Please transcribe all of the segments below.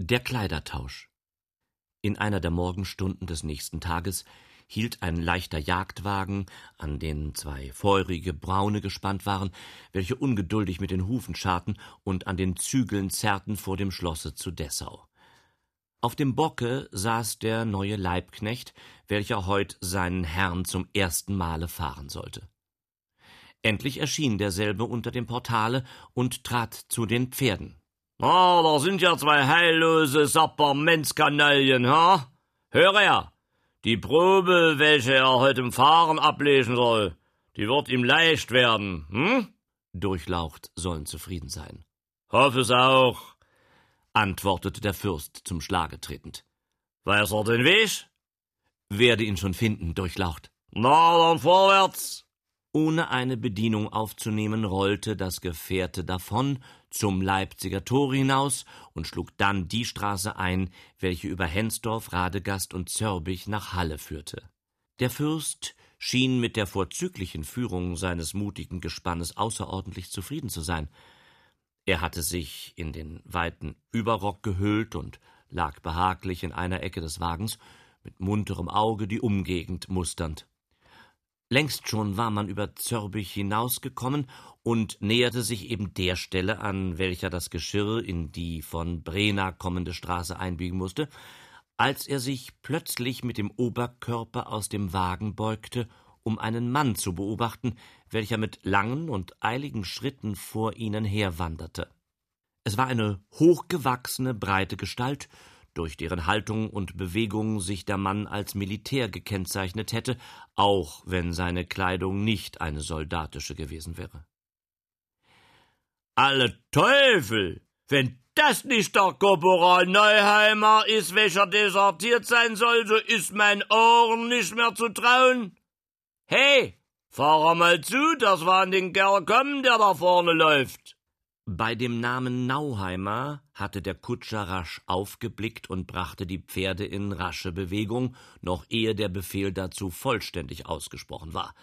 Der Kleidertausch. In einer der Morgenstunden des nächsten Tages hielt ein leichter Jagdwagen, an den zwei feurige Braune gespannt waren, welche ungeduldig mit den Hufen scharten und an den Zügeln zerrten vor dem Schlosse zu Dessau. Auf dem Bocke saß der neue Leibknecht, welcher heut seinen Herrn zum ersten Male fahren sollte. Endlich erschien derselbe unter dem Portale und trat zu den Pferden. Ah, da sind ja zwei heillose Sappermentskanaillen, ha? Hör her! Die Probe, welche er heute im Fahren ablesen soll, die wird ihm leicht werden, hm? Durchlaucht sollen zufrieden sein. Hoff es auch, antwortete der Fürst zum Schlage tretend. Weiß er den Weg? Werde ihn schon finden, Durchlaucht. Na, dann vorwärts! Ohne eine Bedienung aufzunehmen, rollte das Gefährte davon zum Leipziger Tore hinaus und schlug dann die Straße ein, welche über Hensdorf, Radegast und Zörbich nach Halle führte. Der Fürst schien mit der vorzüglichen Führung seines mutigen Gespannes außerordentlich zufrieden zu sein. Er hatte sich in den weiten Überrock gehüllt und lag behaglich in einer Ecke des Wagens, mit munterem Auge die Umgegend musternd. Längst schon war man über Zörbich hinausgekommen und näherte sich eben der Stelle, an welcher das Geschirr in die von Brena kommende Straße einbiegen musste, als er sich plötzlich mit dem Oberkörper aus dem Wagen beugte, um einen Mann zu beobachten, welcher mit langen und eiligen Schritten vor ihnen herwanderte. Es war eine hochgewachsene, breite Gestalt, durch deren Haltung und Bewegung sich der Mann als Militär gekennzeichnet hätte, auch wenn seine Kleidung nicht eine soldatische gewesen wäre. Alle Teufel! Wenn das nicht der Korporal Neuheimer ist, welcher desertiert sein soll, so ist mein Ohren nicht mehr zu trauen. Hey, fahr mal zu, dass wir an den Kerl kommen, der da vorne läuft. Bei dem Namen Nauheimer hatte der Kutscher rasch aufgeblickt und brachte die Pferde in rasche Bewegung, noch ehe der Befehl dazu vollständig ausgesprochen war.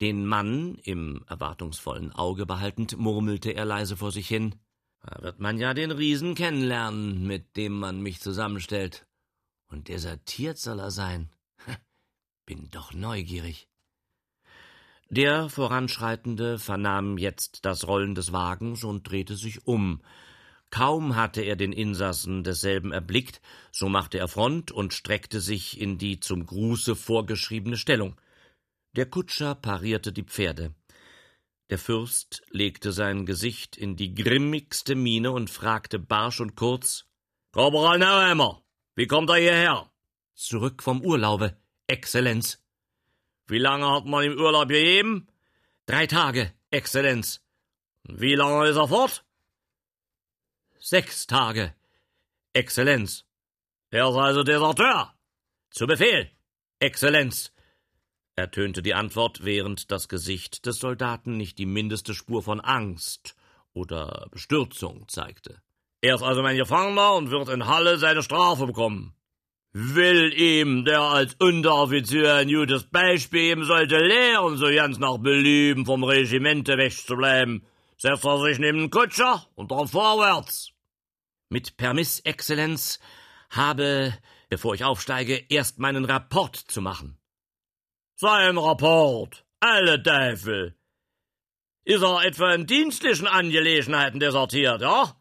Den Mann im erwartungsvollen Auge behaltend, murmelte er leise vor sich hin. Da wird man ja den Riesen kennenlernen, mit dem man mich zusammenstellt. Und desertiert soll er sein. Bin doch neugierig. Der Voranschreitende vernahm jetzt das Rollen des Wagens und drehte sich um. Kaum hatte er den Insassen desselben erblickt, so machte er Front und streckte sich in die zum Gruße vorgeschriebene Stellung. Der Kutscher parierte die Pferde. Der Fürst legte sein Gesicht in die grimmigste Miene und fragte barsch und kurz Korporal Nauheimer, wie kommt er hierher? Zurück vom Urlaube, Exzellenz. Wie lange hat man im Urlaub gegeben? Drei Tage, Exzellenz. Wie lange ist er fort? Sechs Tage, Exzellenz. Er ist also Deserteur. Zu Befehl, Exzellenz, ertönte die Antwort, während das Gesicht des Soldaten nicht die mindeste Spur von Angst oder Bestürzung zeigte. Er ist also mein Gefangener und wird in Halle seine Strafe bekommen will ihm, der als Unteroffizier ein gutes Beispiel geben sollte, lehren, so ganz nach Belieben vom Regimente wegzubleiben, setzt er sich neben den Kutscher und dann vorwärts. Mit Permiss, Exzellenz, habe, bevor ich aufsteige, erst meinen Rapport zu machen. Sein Rapport, alle Teufel. Ist er etwa in dienstlichen Angelegenheiten desertiert, ja?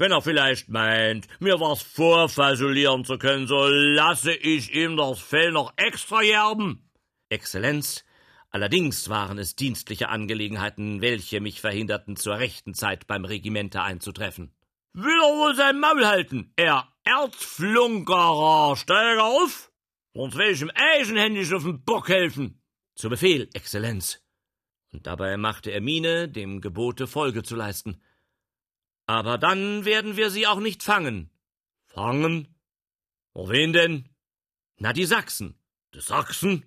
Wenn er vielleicht meint, mir was vorfasulieren zu können, so lasse ich ihm das Fell noch extra gerben. Exzellenz, allerdings waren es dienstliche Angelegenheiten, welche mich verhinderten, zur rechten Zeit beim Regimente einzutreffen. Will er wohl sein Maul halten, er Erzflunkerer, steig auf, sonst will ich ihm eigenhändig auf den Bock helfen. Zu Befehl, Exzellenz. Und dabei machte er Miene, dem Gebote Folge zu leisten. Aber dann werden wir sie auch nicht fangen. Fangen? Vor wen denn? Na, die Sachsen. Die Sachsen?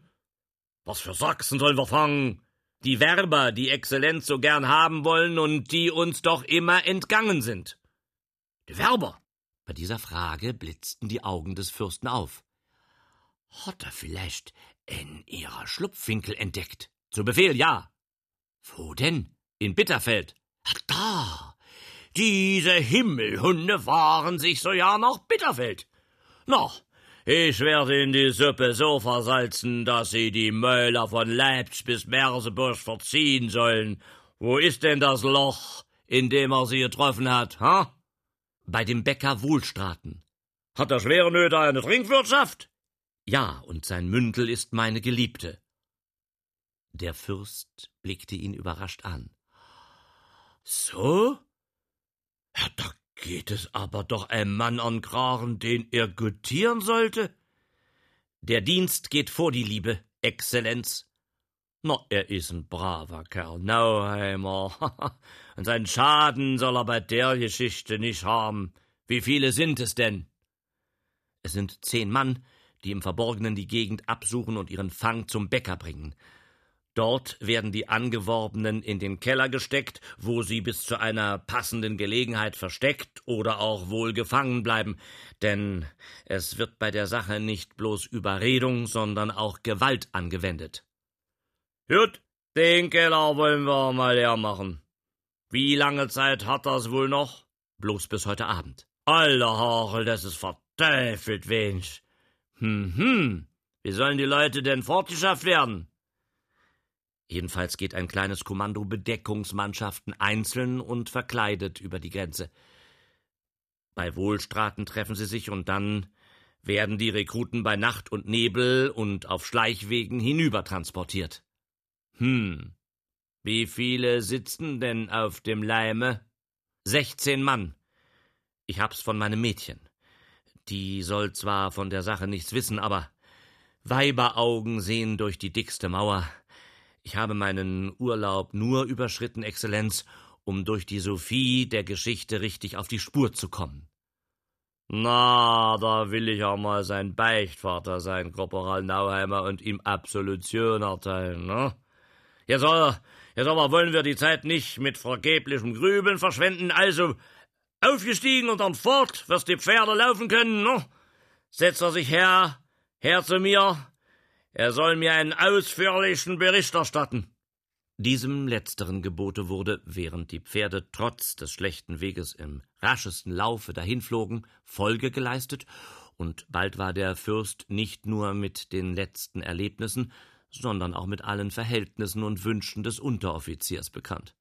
Was für Sachsen sollen wir fangen? Die Werber, die Exzellenz so gern haben wollen und die uns doch immer entgangen sind. Die Werber? Bei dieser Frage blitzten die Augen des Fürsten auf. Hat er vielleicht in ihrer Schlupfwinkel entdeckt? Zu Befehl, ja. Wo denn? In Bitterfeld. Ach, da! Diese Himmelhunde fahren sich so ja nach Bitterfeld. Noch, ich werde in die Suppe so versalzen, dass sie die Mäuler von Leipzig bis Merseburg verziehen sollen. Wo ist denn das Loch, in dem er sie getroffen hat, ha? Bei dem Bäcker Wohlstraten. Hat der Schwerenöter eine Trinkwirtschaft? Ja, und sein Mündel ist meine Geliebte. Der Fürst blickte ihn überrascht an. So? Da geht es aber doch ein Mann an Kragen, den er gutieren sollte. Der Dienst geht vor die Liebe, Exzellenz. Na, er ist ein braver Kerl, Nauheimer. Und seinen Schaden soll er bei der Geschichte nicht haben. Wie viele sind es denn? Es sind zehn Mann, die im Verborgenen die Gegend absuchen und ihren Fang zum Bäcker bringen. Dort werden die Angeworbenen in den Keller gesteckt, wo sie bis zu einer passenden Gelegenheit versteckt oder auch wohl gefangen bleiben, denn es wird bei der Sache nicht bloß Überredung, sondern auch Gewalt angewendet. Gut, den Keller wollen wir mal leer machen. Wie lange Zeit hat das wohl noch? Bloß bis heute Abend. Alter Hachel, das ist verteufelt wenig. Hm, hm. Wie sollen die Leute denn fortgeschafft werden? Jedenfalls geht ein kleines Kommando Bedeckungsmannschaften einzeln und verkleidet über die Grenze. Bei Wohlstraten treffen sie sich und dann werden die Rekruten bei Nacht und Nebel und auf Schleichwegen hinübertransportiert. Hm. Wie viele sitzen denn auf dem Leime? Sechzehn Mann. Ich hab's von meinem Mädchen. Die soll zwar von der Sache nichts wissen, aber Weiberaugen sehen durch die dickste Mauer. Ich habe meinen Urlaub nur überschritten, Exzellenz, um durch die Sophie der Geschichte richtig auf die Spur zu kommen. Na, da will ich auch mal sein Beichtvater sein, Korporal Nauheimer, und ihm Absolution erteilen, ne? Jetzt aber, jetzt aber wollen wir die Zeit nicht mit vergeblichem Grübeln verschwenden, also aufgestiegen und dann fort, was die Pferde laufen können, ne? Setzt er sich her, her zu mir, er soll mir einen ausführlichen Bericht erstatten. Diesem letzteren Gebote wurde, während die Pferde trotz des schlechten Weges im raschesten Laufe dahinflogen, Folge geleistet, und bald war der Fürst nicht nur mit den letzten Erlebnissen, sondern auch mit allen Verhältnissen und Wünschen des Unteroffiziers bekannt.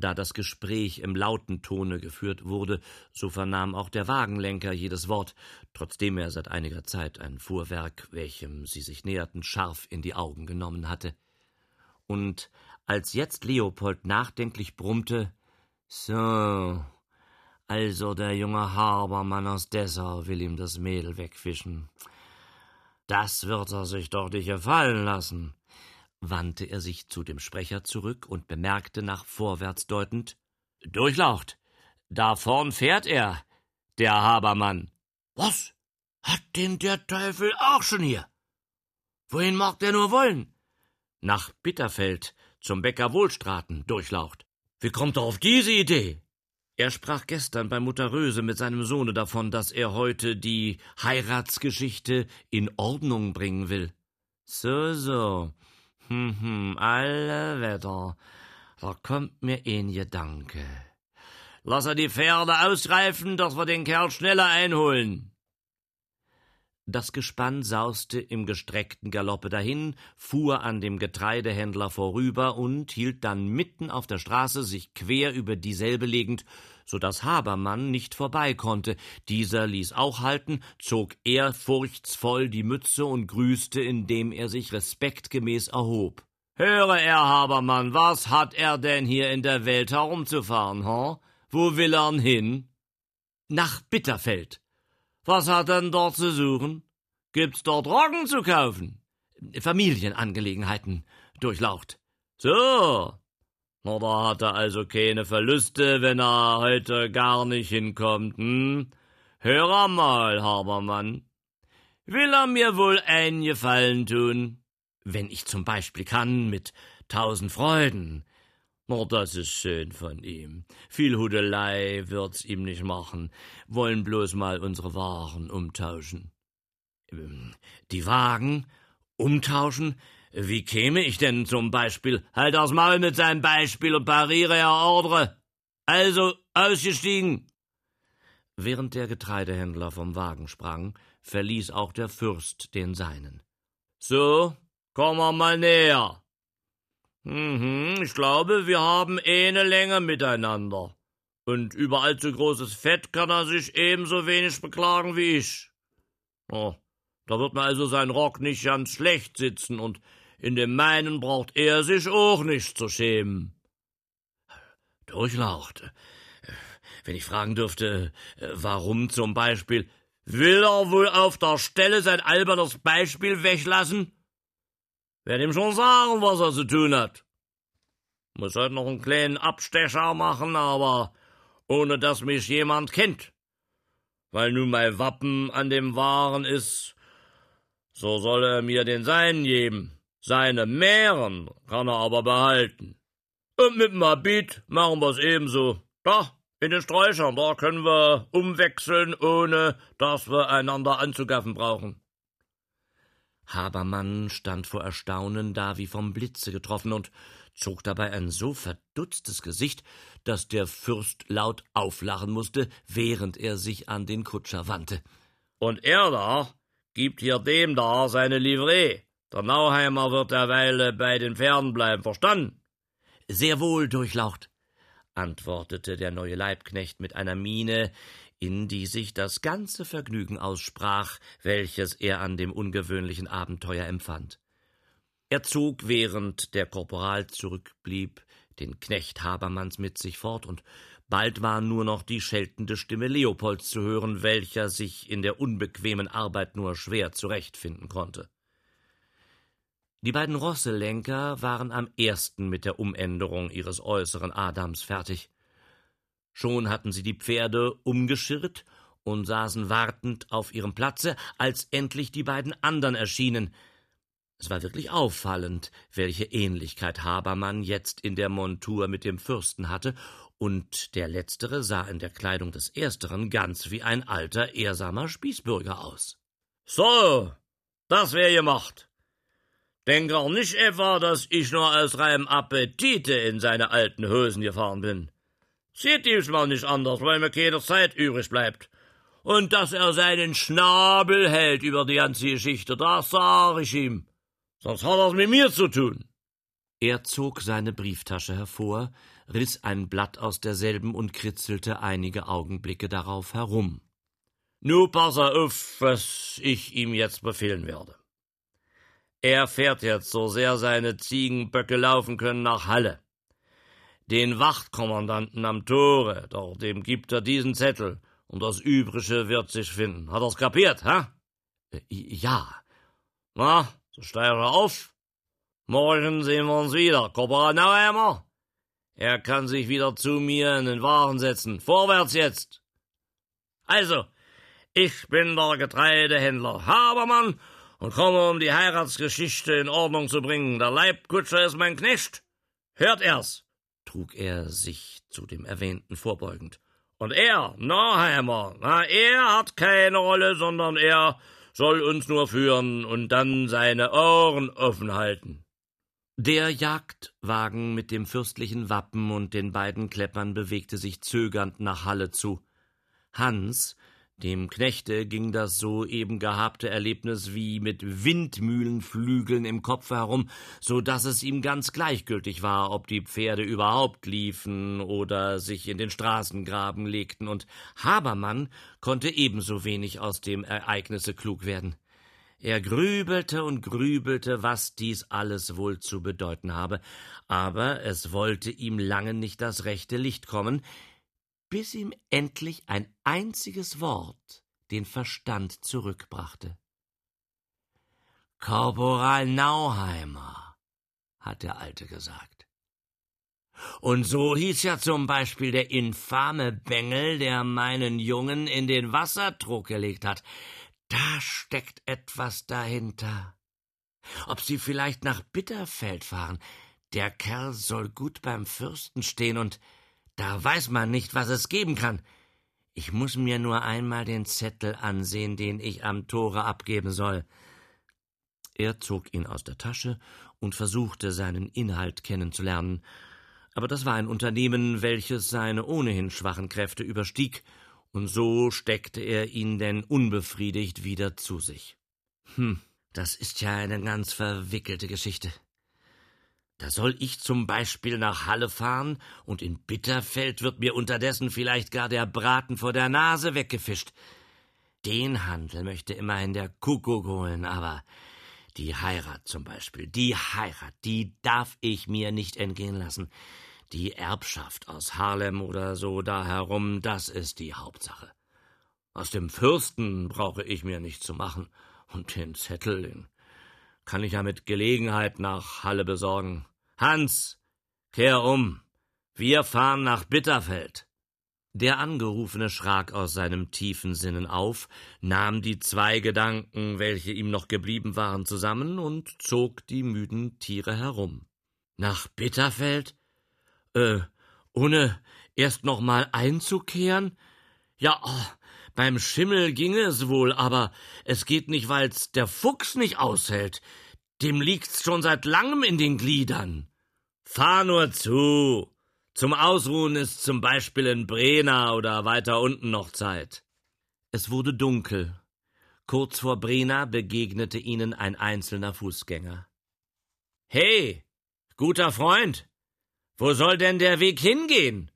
Da das Gespräch im lauten Tone geführt wurde, so vernahm auch der Wagenlenker jedes Wort, trotzdem er seit einiger Zeit ein Fuhrwerk, welchem sie sich näherten, scharf in die Augen genommen hatte. Und als jetzt Leopold nachdenklich brummte, so, also der junge Habermann aus Dessau will ihm das Mädel wegfischen. Das wird er sich doch nicht gefallen lassen wandte er sich zu dem Sprecher zurück und bemerkte nach vorwärts deutend Durchlaucht. Da vorn fährt er, der Habermann. Was? Hat den der Teufel auch schon hier? Wohin mag der nur wollen? Nach Bitterfeld, zum Bäcker Wohlstraten, Durchlaucht. Wie kommt er auf diese Idee? Er sprach gestern bei Mutter Röse mit seinem Sohne davon, dass er heute die Heiratsgeschichte in Ordnung bringen will. So, so. Hm, hm, alle Wetter. Da kommt mir ein Gedanke. Lass er die Pferde ausreifen, dass wir den Kerl schneller einholen. Das Gespann sauste im gestreckten Galoppe dahin, fuhr an dem Getreidehändler vorüber und hielt dann mitten auf der Straße sich quer über dieselbe legend, so dass Habermann nicht vorbei konnte. Dieser ließ auch halten, zog ehrfurchtsvoll die Mütze und grüßte, indem er sich respektgemäß erhob. Höre er, Habermann, was hat er denn hier in der Welt herumzufahren, ha? Wo will ern hin? Nach Bitterfeld. Was hat denn dort zu suchen? Gibt's dort Roggen zu kaufen? Familienangelegenheiten, durchlaucht. So. Da hat er also keine Verluste, wenn er heute gar nicht hinkommt, hm? Hör mal, Habermann. Will er mir wohl einen Gefallen tun? Wenn ich zum Beispiel kann, mit tausend Freuden. Na, das ist schön von ihm. Viel Hudelei wird's ihm nicht machen. Wollen bloß mal unsere Waren umtauschen. Ähm, die Wagen umtauschen? Wie käme ich denn zum Beispiel? Halt das Maul mit seinem Beispiel und pariere, Herr Ordre. Also, Ausgestiegen! Während der Getreidehändler vom Wagen sprang, verließ auch der Fürst den seinen. So, komm mal näher. Mhm, ich glaube, wir haben eine Länge miteinander. Und über allzu großes Fett kann er sich ebenso wenig beklagen wie ich. Oh, da wird mir also sein Rock nicht ganz schlecht sitzen, und in dem meinen braucht er sich auch nicht zu schämen. Durchlaucht. Wenn ich fragen dürfte, warum zum Beispiel Will er wohl auf der Stelle sein albernes Beispiel weglassen? Werd ihm schon sagen, was er zu tun hat. Muss heute noch einen kleinen Abstecher machen, aber ohne dass mich jemand kennt. Weil nun mein Wappen an dem Waren ist, so soll er mir den seinen geben. Seine Mähren kann er aber behalten. Und mit dem Habit machen wir's ebenso. Da, in den Sträuchern, da können wir umwechseln, ohne dass wir einander anzugaffen brauchen. Habermann stand vor Erstaunen da wie vom Blitze getroffen und zog dabei ein so verdutztes Gesicht, dass der Fürst laut auflachen musste, während er sich an den Kutscher wandte. Und er da gibt hier dem da seine Livree. Der Nauheimer wird derweile bei den Pferden bleiben, verstanden? Sehr wohl, Durchlaucht antwortete der neue Leibknecht mit einer Miene, in die sich das ganze Vergnügen aussprach, welches er an dem ungewöhnlichen Abenteuer empfand. Er zog, während der Korporal zurückblieb, den Knecht Habermanns mit sich fort, und bald war nur noch die scheltende Stimme Leopolds zu hören, welcher sich in der unbequemen Arbeit nur schwer zurechtfinden konnte. Die beiden Rosselenker waren am ersten mit der Umänderung ihres äußeren Adams fertig. Schon hatten sie die Pferde umgeschirrt und saßen wartend auf ihrem Platze, als endlich die beiden anderen erschienen. Es war wirklich auffallend, welche Ähnlichkeit Habermann jetzt in der Montur mit dem Fürsten hatte, und der Letztere sah in der Kleidung des Ersteren ganz wie ein alter, ehrsamer Spießbürger aus. So, das wär gemacht. Denk auch nicht etwa, dass ich nur aus reinem Appetite in seine alten Hosen gefahren bin. Sieht diesmal nicht anders, weil mir keine Zeit übrig bleibt. Und dass er seinen Schnabel hält über die ganze Geschichte, das sag ich ihm. Sonst hat er's mit mir zu tun. Er zog seine Brieftasche hervor, riss ein Blatt aus derselben und kritzelte einige Augenblicke darauf herum. Nu pass auf, was ich ihm jetzt befehlen werde. Er fährt jetzt, so sehr seine Ziegenböcke laufen können, nach Halle. Den Wachtkommandanten am Tore, doch dem gibt er diesen Zettel, und das Übrige wird sich finden. Hat er's kapiert, ha? Äh, ja. Na, so steig er auf. Morgen sehen wir uns wieder, Korporal Nauheimer. Er kann sich wieder zu mir in den Waren setzen. Vorwärts jetzt! Also, ich bin der Getreidehändler Habermann und komme, um die Heiratsgeschichte in Ordnung zu bringen. Der Leibkutscher ist mein Knecht. Hört er's, trug er sich zu dem Erwähnten vorbeugend. Und er, Norheimer, na, er hat keine Rolle, sondern er soll uns nur führen und dann seine Ohren offen halten. Der Jagdwagen mit dem fürstlichen Wappen und den beiden Kleppern bewegte sich zögernd nach Halle zu. Hans, dem Knechte ging das soeben gehabte Erlebnis wie mit Windmühlenflügeln im Kopf herum, so dass es ihm ganz gleichgültig war, ob die Pferde überhaupt liefen oder sich in den Straßengraben legten, und Habermann konnte ebenso wenig aus dem Ereignisse klug werden. Er grübelte und grübelte, was dies alles wohl zu bedeuten habe, aber es wollte ihm lange nicht das rechte Licht kommen, bis ihm endlich ein einziges Wort den Verstand zurückbrachte. Korporal Nauheimer, hat der Alte gesagt. Und so hieß ja zum Beispiel der infame Bengel, der meinen Jungen in den Wassertrog gelegt hat. Da steckt etwas dahinter. Ob sie vielleicht nach Bitterfeld fahren, der Kerl soll gut beim Fürsten stehen und da weiß man nicht, was es geben kann. Ich muss mir nur einmal den Zettel ansehen, den ich am Tore abgeben soll. Er zog ihn aus der Tasche und versuchte, seinen Inhalt kennenzulernen, Aber das war ein Unternehmen, welches seine ohnehin schwachen Kräfte überstieg, und so steckte er ihn denn unbefriedigt wieder zu sich. Hm, das ist ja eine ganz verwickelte Geschichte. Da soll ich zum Beispiel nach Halle fahren, und in Bitterfeld wird mir unterdessen vielleicht gar der Braten vor der Nase weggefischt. Den Handel möchte immerhin der Kuckuck holen, aber die Heirat zum Beispiel, die Heirat, die darf ich mir nicht entgehen lassen. Die Erbschaft aus Harlem oder so da herum, das ist die Hauptsache. Aus dem Fürsten brauche ich mir nichts zu machen, und den Zettel, den kann ich ja mit Gelegenheit nach Halle besorgen. Hans, kehr um. Wir fahren nach Bitterfeld. Der Angerufene schrak aus seinem tiefen Sinnen auf, nahm die zwei Gedanken, welche ihm noch geblieben waren, zusammen und zog die müden Tiere herum. Nach Bitterfeld? Äh, ohne erst noch mal einzukehren? Ja, oh, beim Schimmel ginge es wohl, aber es geht nicht, weil's der Fuchs nicht aushält. Dem liegt's schon seit langem in den Gliedern. Fahr nur zu. Zum Ausruhen ist zum Beispiel in Brena oder weiter unten noch Zeit. Es wurde dunkel. Kurz vor Brena begegnete ihnen ein einzelner Fußgänger. Hey, guter Freund, wo soll denn der Weg hingehen?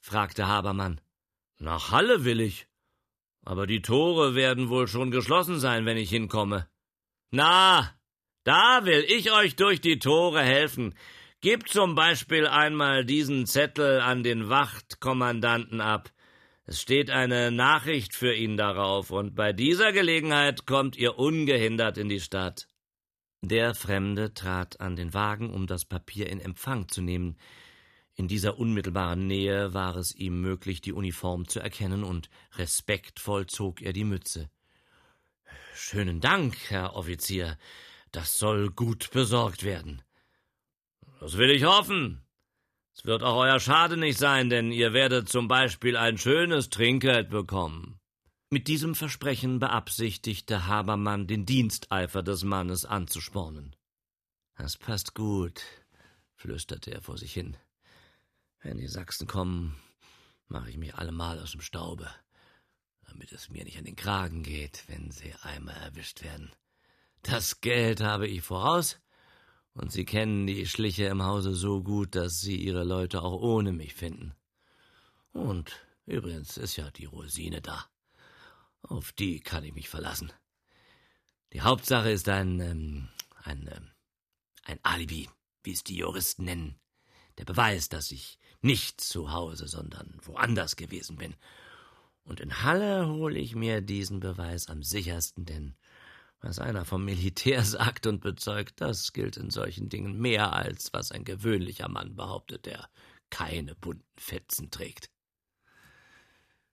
fragte Habermann. Nach Halle will ich. Aber die Tore werden wohl schon geschlossen sein, wenn ich hinkomme. Na, da will ich euch durch die Tore helfen. Gebt zum Beispiel einmal diesen Zettel an den Wachtkommandanten ab. Es steht eine Nachricht für ihn darauf, und bei dieser Gelegenheit kommt ihr ungehindert in die Stadt. Der Fremde trat an den Wagen, um das Papier in Empfang zu nehmen. In dieser unmittelbaren Nähe war es ihm möglich, die Uniform zu erkennen, und respektvoll zog er die Mütze. Schönen Dank, Herr Offizier. Das soll gut besorgt werden. Das will ich hoffen. Es wird auch euer Schade nicht sein, denn ihr werdet zum Beispiel ein schönes Trinkgeld bekommen. Mit diesem Versprechen beabsichtigte Habermann, den Diensteifer des Mannes anzuspornen. Das passt gut, flüsterte er vor sich hin. Wenn die Sachsen kommen, mache ich mich allemal aus dem Staube, damit es mir nicht an den Kragen geht, wenn sie einmal erwischt werden. Das Geld habe ich voraus, und sie kennen die Schliche im Hause so gut, dass sie ihre Leute auch ohne mich finden. Und übrigens ist ja die Rosine da. Auf die kann ich mich verlassen. Die Hauptsache ist ein, ähm, ein, ähm, ein Alibi, wie es die Juristen nennen. Der Beweis, dass ich nicht zu Hause, sondern woanders gewesen bin. Und in Halle hole ich mir diesen Beweis am sichersten, denn was einer vom Militär sagt und bezeugt, das gilt in solchen Dingen mehr als was ein gewöhnlicher Mann behauptet, der keine bunten Fetzen trägt.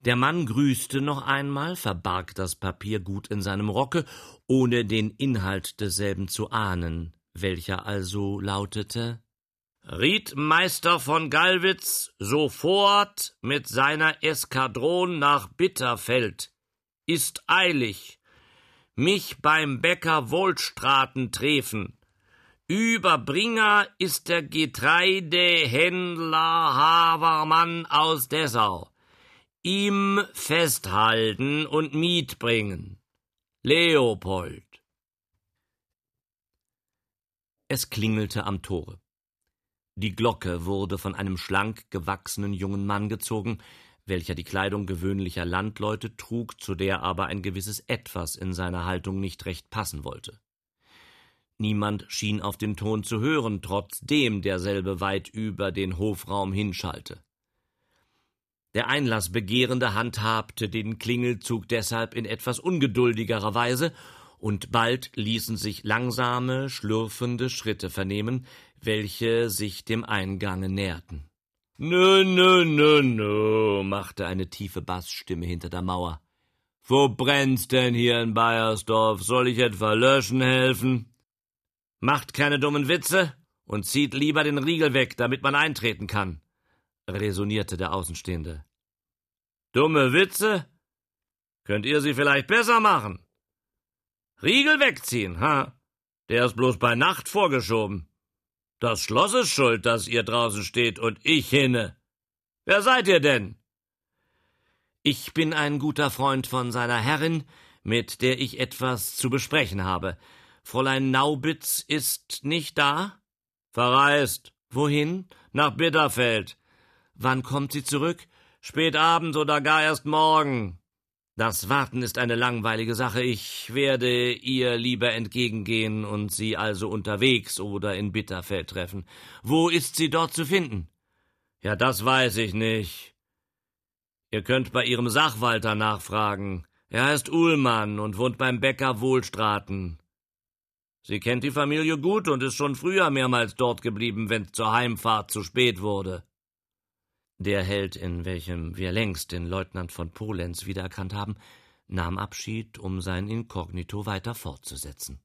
Der Mann grüßte noch einmal, verbarg das Papier gut in seinem Rocke, ohne den Inhalt desselben zu ahnen, welcher also lautete Riedmeister von Gallwitz sofort mit seiner Eskadron nach Bitterfeld. Ist eilig. Mich beim Bäcker Wohlstraten treffen. Überbringer ist der Getreidehändler Habermann aus Dessau. Ihm festhalten und Miet bringen. Leopold. Es klingelte am Tore. Die Glocke wurde von einem schlank gewachsenen jungen Mann gezogen, welcher die Kleidung gewöhnlicher Landleute trug, zu der aber ein gewisses Etwas in seiner Haltung nicht recht passen wollte. Niemand schien auf den Ton zu hören, trotzdem derselbe weit über den Hofraum hinschallte. Der Einlassbegehrende handhabte den Klingelzug deshalb in etwas ungeduldigerer Weise, und bald ließen sich langsame, schlürfende Schritte vernehmen, welche sich dem Eingange näherten. Nö, nö, nö, nö, machte eine tiefe Bassstimme hinter der Mauer. Wo brennt's denn hier in Bayersdorf? Soll ich etwa löschen helfen? Macht keine dummen Witze und zieht lieber den Riegel weg, damit man eintreten kann, resonierte der Außenstehende. Dumme Witze? Könnt ihr sie vielleicht besser machen? Riegel wegziehen, ha? Der ist bloß bei Nacht vorgeschoben. Das Schloss ist schuld, dass ihr draußen steht und ich hinne. Wer seid ihr denn? Ich bin ein guter Freund von seiner Herrin, mit der ich etwas zu besprechen habe. Fräulein Naubitz ist nicht da? Verreist. Wohin? Nach Bitterfeld. Wann kommt sie zurück? Spät Abend oder gar erst morgen. Das Warten ist eine langweilige Sache. Ich werde ihr lieber entgegengehen und sie also unterwegs oder in Bitterfeld treffen. Wo ist sie dort zu finden? Ja, das weiß ich nicht. Ihr könnt bei ihrem Sachwalter nachfragen. Er heißt Uhlmann und wohnt beim Bäcker Wohlstraten. Sie kennt die Familie gut und ist schon früher mehrmals dort geblieben, wenn's zur Heimfahrt zu spät wurde. Der Held, in welchem wir längst den Leutnant von Polenz wiedererkannt haben, nahm Abschied, um sein Inkognito weiter fortzusetzen.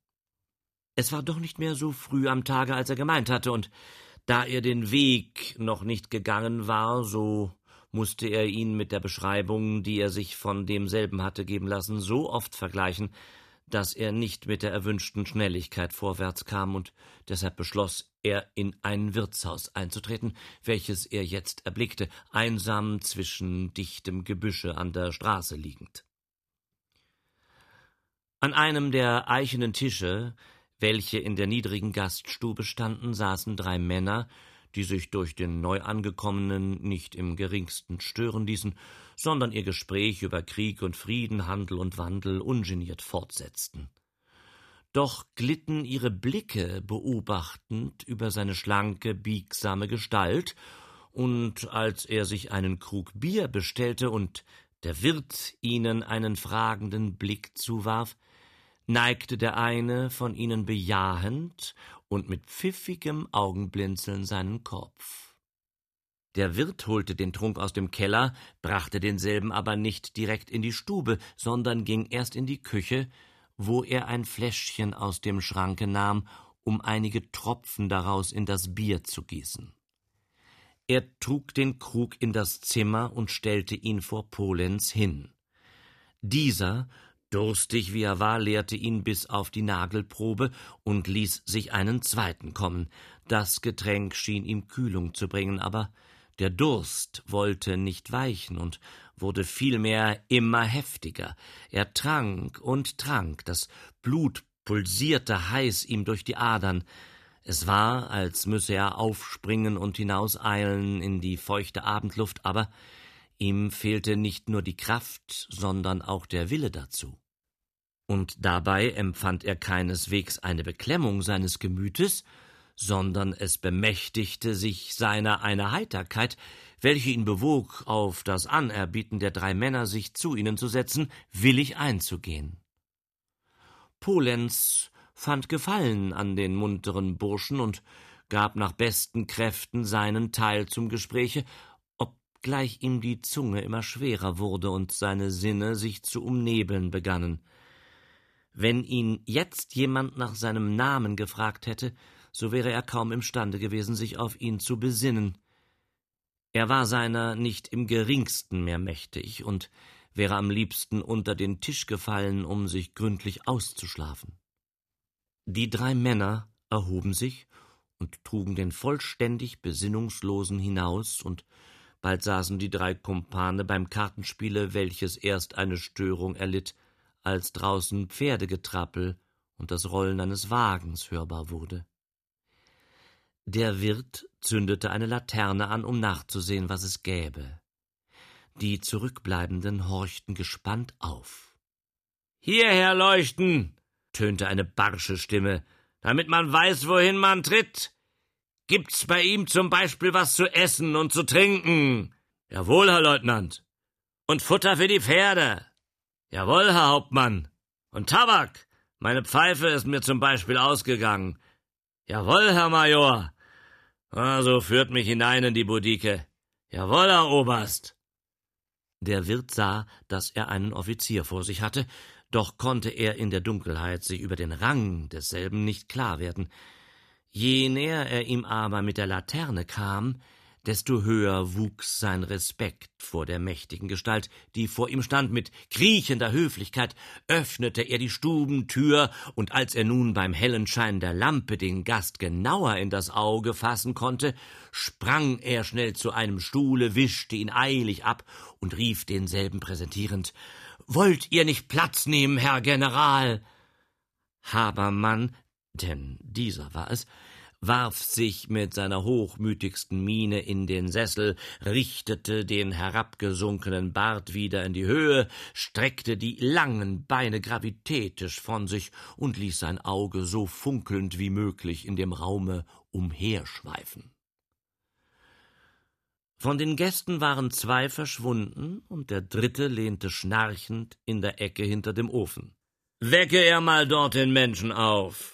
Es war doch nicht mehr so früh am Tage, als er gemeint hatte, und da er den Weg noch nicht gegangen war, so musste er ihn mit der Beschreibung, die er sich von demselben hatte geben lassen, so oft vergleichen, dass er nicht mit der erwünschten Schnelligkeit vorwärts kam, und deshalb beschloss er, in ein Wirtshaus einzutreten, welches er jetzt erblickte, einsam zwischen dichtem Gebüsche an der Straße liegend. An einem der eichenen Tische, welche in der niedrigen Gaststube standen, saßen drei Männer, die sich durch den Neuangekommenen nicht im geringsten stören ließen, sondern ihr Gespräch über Krieg und Frieden, Handel und Wandel ungeniert fortsetzten. Doch glitten ihre Blicke beobachtend über seine schlanke, biegsame Gestalt, und als er sich einen Krug Bier bestellte und der Wirt ihnen einen fragenden Blick zuwarf, neigte der eine von ihnen bejahend und mit pfiffigem Augenblinzeln seinen Kopf. Der Wirt holte den Trunk aus dem Keller, brachte denselben aber nicht direkt in die Stube, sondern ging erst in die Küche, wo er ein Fläschchen aus dem Schranke nahm, um einige Tropfen daraus in das Bier zu gießen. Er trug den Krug in das Zimmer und stellte ihn vor Polenz hin. Dieser Durstig wie er war, leerte ihn bis auf die Nagelprobe und ließ sich einen zweiten kommen. Das Getränk schien ihm Kühlung zu bringen, aber der Durst wollte nicht weichen und wurde vielmehr immer heftiger. Er trank und trank, das Blut pulsierte heiß ihm durch die Adern. Es war, als müsse er aufspringen und hinauseilen in die feuchte Abendluft, aber ihm fehlte nicht nur die Kraft, sondern auch der Wille dazu und dabei empfand er keineswegs eine Beklemmung seines Gemütes, sondern es bemächtigte sich seiner eine Heiterkeit, welche ihn bewog, auf das Anerbieten der drei Männer, sich zu ihnen zu setzen, willig einzugehen. Polenz fand Gefallen an den munteren Burschen und gab nach besten Kräften seinen Teil zum Gespräche, obgleich ihm die Zunge immer schwerer wurde und seine Sinne sich zu umnebeln begannen. Wenn ihn jetzt jemand nach seinem Namen gefragt hätte, so wäre er kaum imstande gewesen, sich auf ihn zu besinnen. Er war seiner nicht im geringsten mehr mächtig und wäre am liebsten unter den Tisch gefallen, um sich gründlich auszuschlafen. Die drei Männer erhoben sich und trugen den vollständig Besinnungslosen hinaus, und bald saßen die drei Kumpane beim Kartenspiele, welches erst eine Störung erlitt, als draußen Pferdegetrappel und das Rollen eines Wagens hörbar wurde. Der Wirt zündete eine Laterne an, um nachzusehen, was es gäbe. Die Zurückbleibenden horchten gespannt auf. Hierher leuchten, tönte eine barsche Stimme, damit man weiß, wohin man tritt. Gibt's bei ihm zum Beispiel was zu essen und zu trinken? Jawohl, Herr Leutnant. Und Futter für die Pferde. Jawohl, Herr Hauptmann. Und Tabak. Meine Pfeife ist mir zum Beispiel ausgegangen. Jawohl, Herr Major. Also führt mich hinein in die Budike. Jawohl, Herr Oberst. Der Wirt sah, dass er einen Offizier vor sich hatte, doch konnte er in der Dunkelheit sich über den Rang desselben nicht klar werden. Je näher er ihm aber mit der Laterne kam, desto höher wuchs sein Respekt vor der mächtigen Gestalt, die vor ihm stand. Mit kriechender Höflichkeit öffnete er die Stubentür, und als er nun beim hellen Schein der Lampe den Gast genauer in das Auge fassen konnte, sprang er schnell zu einem Stuhle, wischte ihn eilig ab und rief denselben präsentierend Wollt ihr nicht Platz nehmen, Herr General? Habermann, denn dieser war es, warf sich mit seiner hochmütigsten Miene in den Sessel, richtete den herabgesunkenen Bart wieder in die Höhe, streckte die langen Beine gravitätisch von sich und ließ sein Auge so funkelnd wie möglich in dem Raume umherschweifen. Von den Gästen waren zwei verschwunden, und der dritte lehnte schnarchend in der Ecke hinter dem Ofen. Wecke er mal dort den Menschen auf,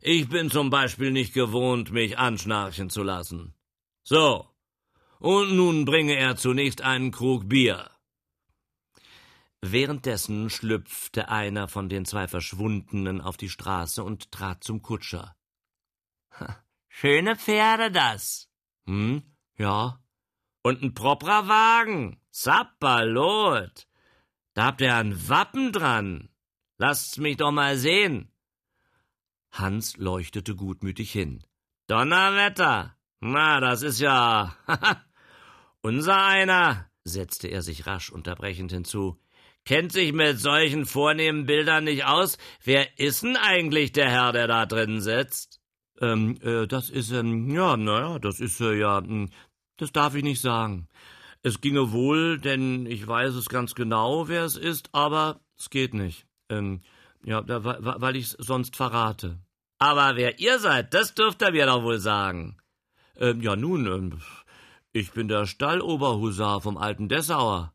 ich bin zum Beispiel nicht gewohnt, mich anschnarchen zu lassen. So. Und nun bringe er zunächst einen Krug Bier. Währenddessen schlüpfte einer von den zwei Verschwundenen auf die Straße und trat zum Kutscher. Schöne Pferde das. Hm, ja. Und ein properer Wagen. Zappalot. Da habt ihr ein Wappen dran. Lasst's mich doch mal sehen. Hans leuchtete gutmütig hin. Donnerwetter! Na, das ist ja. unser einer, setzte er sich rasch unterbrechend hinzu, kennt sich mit solchen vornehmen Bildern nicht aus. Wer ist denn eigentlich der Herr, der da drin sitzt? Ähm, äh, das ist, ähm, ja, naja, das ist äh, ja, hm, das darf ich nicht sagen. Es ginge wohl, denn ich weiß es ganz genau, wer es ist, aber es geht nicht. Ähm, ja, da, weil ich's sonst verrate. Aber wer ihr seid, das dürft ihr mir doch wohl sagen. Ähm, ja, nun, ähm, ich bin der Stalloberhusar vom alten Dessauer.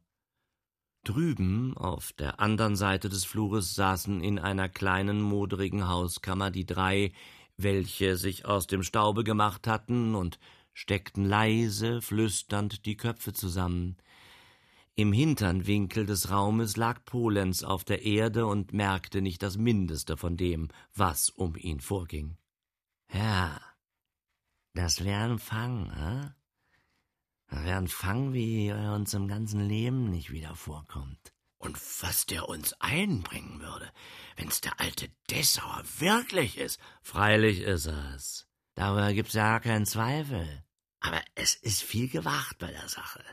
Drüben, auf der anderen Seite des Flures, saßen in einer kleinen, moderigen Hauskammer die drei, welche sich aus dem Staube gemacht hatten und steckten leise, flüsternd die Köpfe zusammen. Im hintern Winkel des Raumes lag Polenz auf der Erde und merkte nicht das Mindeste von dem, was um ihn vorging. Ja, das wäre ein Fang, äh? Das wäre ein Fang, wie er uns im ganzen Leben nicht wieder vorkommt. Und was der uns einbringen würde, wenn's der alte Dessauer wirklich ist. Freilich ist er's. Darüber gibt's ja keinen Zweifel. Aber es ist viel gewacht bei der Sache.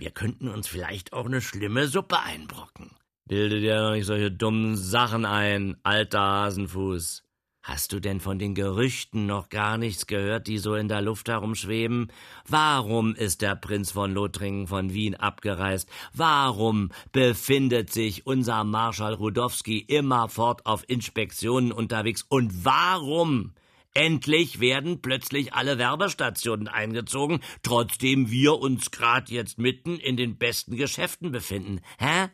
Wir könnten uns vielleicht auch eine schlimme Suppe einbrocken. Bilde dir doch nicht solche dummen Sachen ein, alter Hasenfuß. Hast du denn von den Gerüchten noch gar nichts gehört, die so in der Luft herumschweben? Warum ist der Prinz von Lothringen von Wien abgereist? Warum befindet sich unser Marschall Rudowski immerfort auf Inspektionen unterwegs? Und warum Endlich werden plötzlich alle Werbestationen eingezogen, trotzdem wir uns grad jetzt mitten in den besten Geschäften befinden. Hä?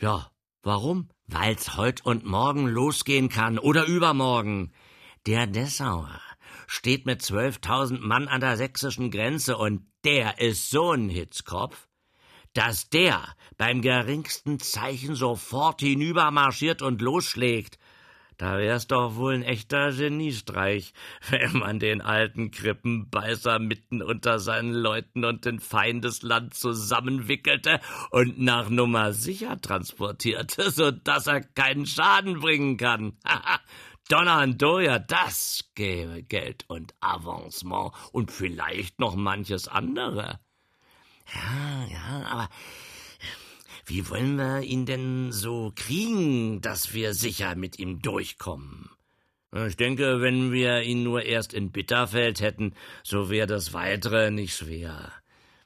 Ja, warum? Weil's heut und morgen losgehen kann oder übermorgen. Der Dessauer steht mit zwölftausend Mann an der sächsischen Grenze und der ist so ein Hitzkopf, dass der beim geringsten Zeichen sofort hinübermarschiert und losschlägt. Da wär's doch wohl ein echter Geniestreich, wenn man den alten Krippenbeißer mitten unter seinen Leuten und den Feindesland zusammenwickelte und nach Nummer sicher transportierte, so dass er keinen Schaden bringen kann. Donnerdoja, das gäbe Geld und Avancement und vielleicht noch manches andere. Ja, ja, aber wie wollen wir ihn denn so kriegen, dass wir sicher mit ihm durchkommen? Ich denke, wenn wir ihn nur erst in Bitterfeld hätten, so wäre das Weitere nicht schwer.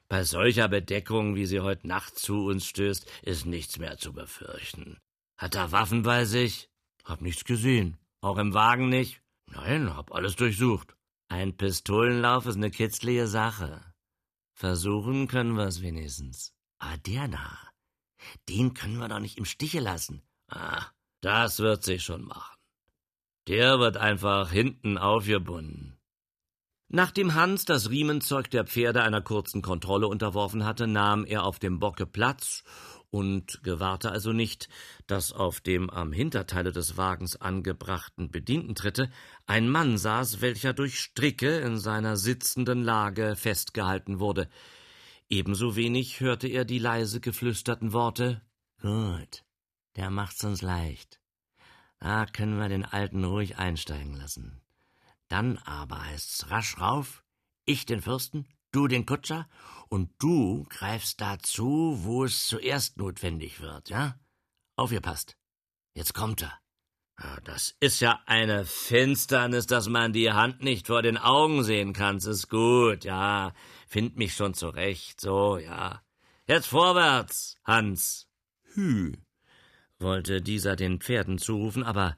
Bei solcher Bedeckung, wie sie heute Nacht zu uns stößt, ist nichts mehr zu befürchten. Hat er Waffen bei sich? Hab nichts gesehen. Auch im Wagen nicht? Nein, hab alles durchsucht. Ein Pistolenlauf ist eine kitzlige Sache. Versuchen können wir es wenigstens. Aber der da, den können wir doch nicht im Stiche lassen. Ah, das wird sich schon machen. Der wird einfach hinten aufgebunden. Nachdem Hans das Riemenzeug der Pferde einer kurzen Kontrolle unterworfen hatte, nahm er auf dem Bocke Platz und gewahrte also nicht, dass auf dem am Hinterteile des Wagens angebrachten Bediententritte ein Mann saß, welcher durch Stricke in seiner sitzenden Lage festgehalten wurde. Ebenso wenig hörte er die leise geflüsterten Worte Gut, der macht's uns leicht. Da können wir den Alten ruhig einsteigen lassen. Dann aber heißt's rasch rauf, ich den Fürsten, du den Kutscher, und du greifst dazu, wo es zuerst notwendig wird, ja? Aufgepasst. Jetzt kommt er. Das ist ja eine Finsternis, dass man die Hand nicht vor den Augen sehen kann. Das ist gut, ja. Find mich schon zurecht, so, ja. Jetzt vorwärts, Hans. Hü, wollte dieser den Pferden zurufen, aber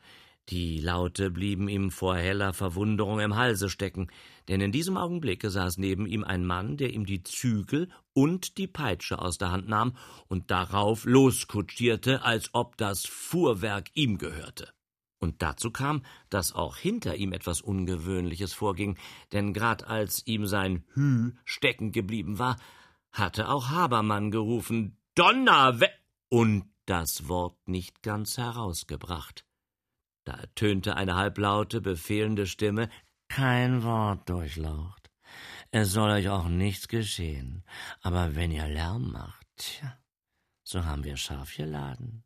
die Laute blieben ihm vor heller Verwunderung im Halse stecken, denn in diesem Augenblicke saß neben ihm ein Mann, der ihm die Zügel und die Peitsche aus der Hand nahm und darauf loskutschierte, als ob das Fuhrwerk ihm gehörte. Und dazu kam, dass auch hinter ihm etwas Ungewöhnliches vorging, denn grad als ihm sein Hü stecken geblieben war, hatte auch Habermann gerufen Donnerwe und das Wort nicht ganz herausgebracht. Da ertönte eine halblaute, befehlende Stimme Kein Wort, Durchlaucht. Es soll euch auch nichts geschehen. Aber wenn ihr Lärm macht, tja, so haben wir scharf geladen.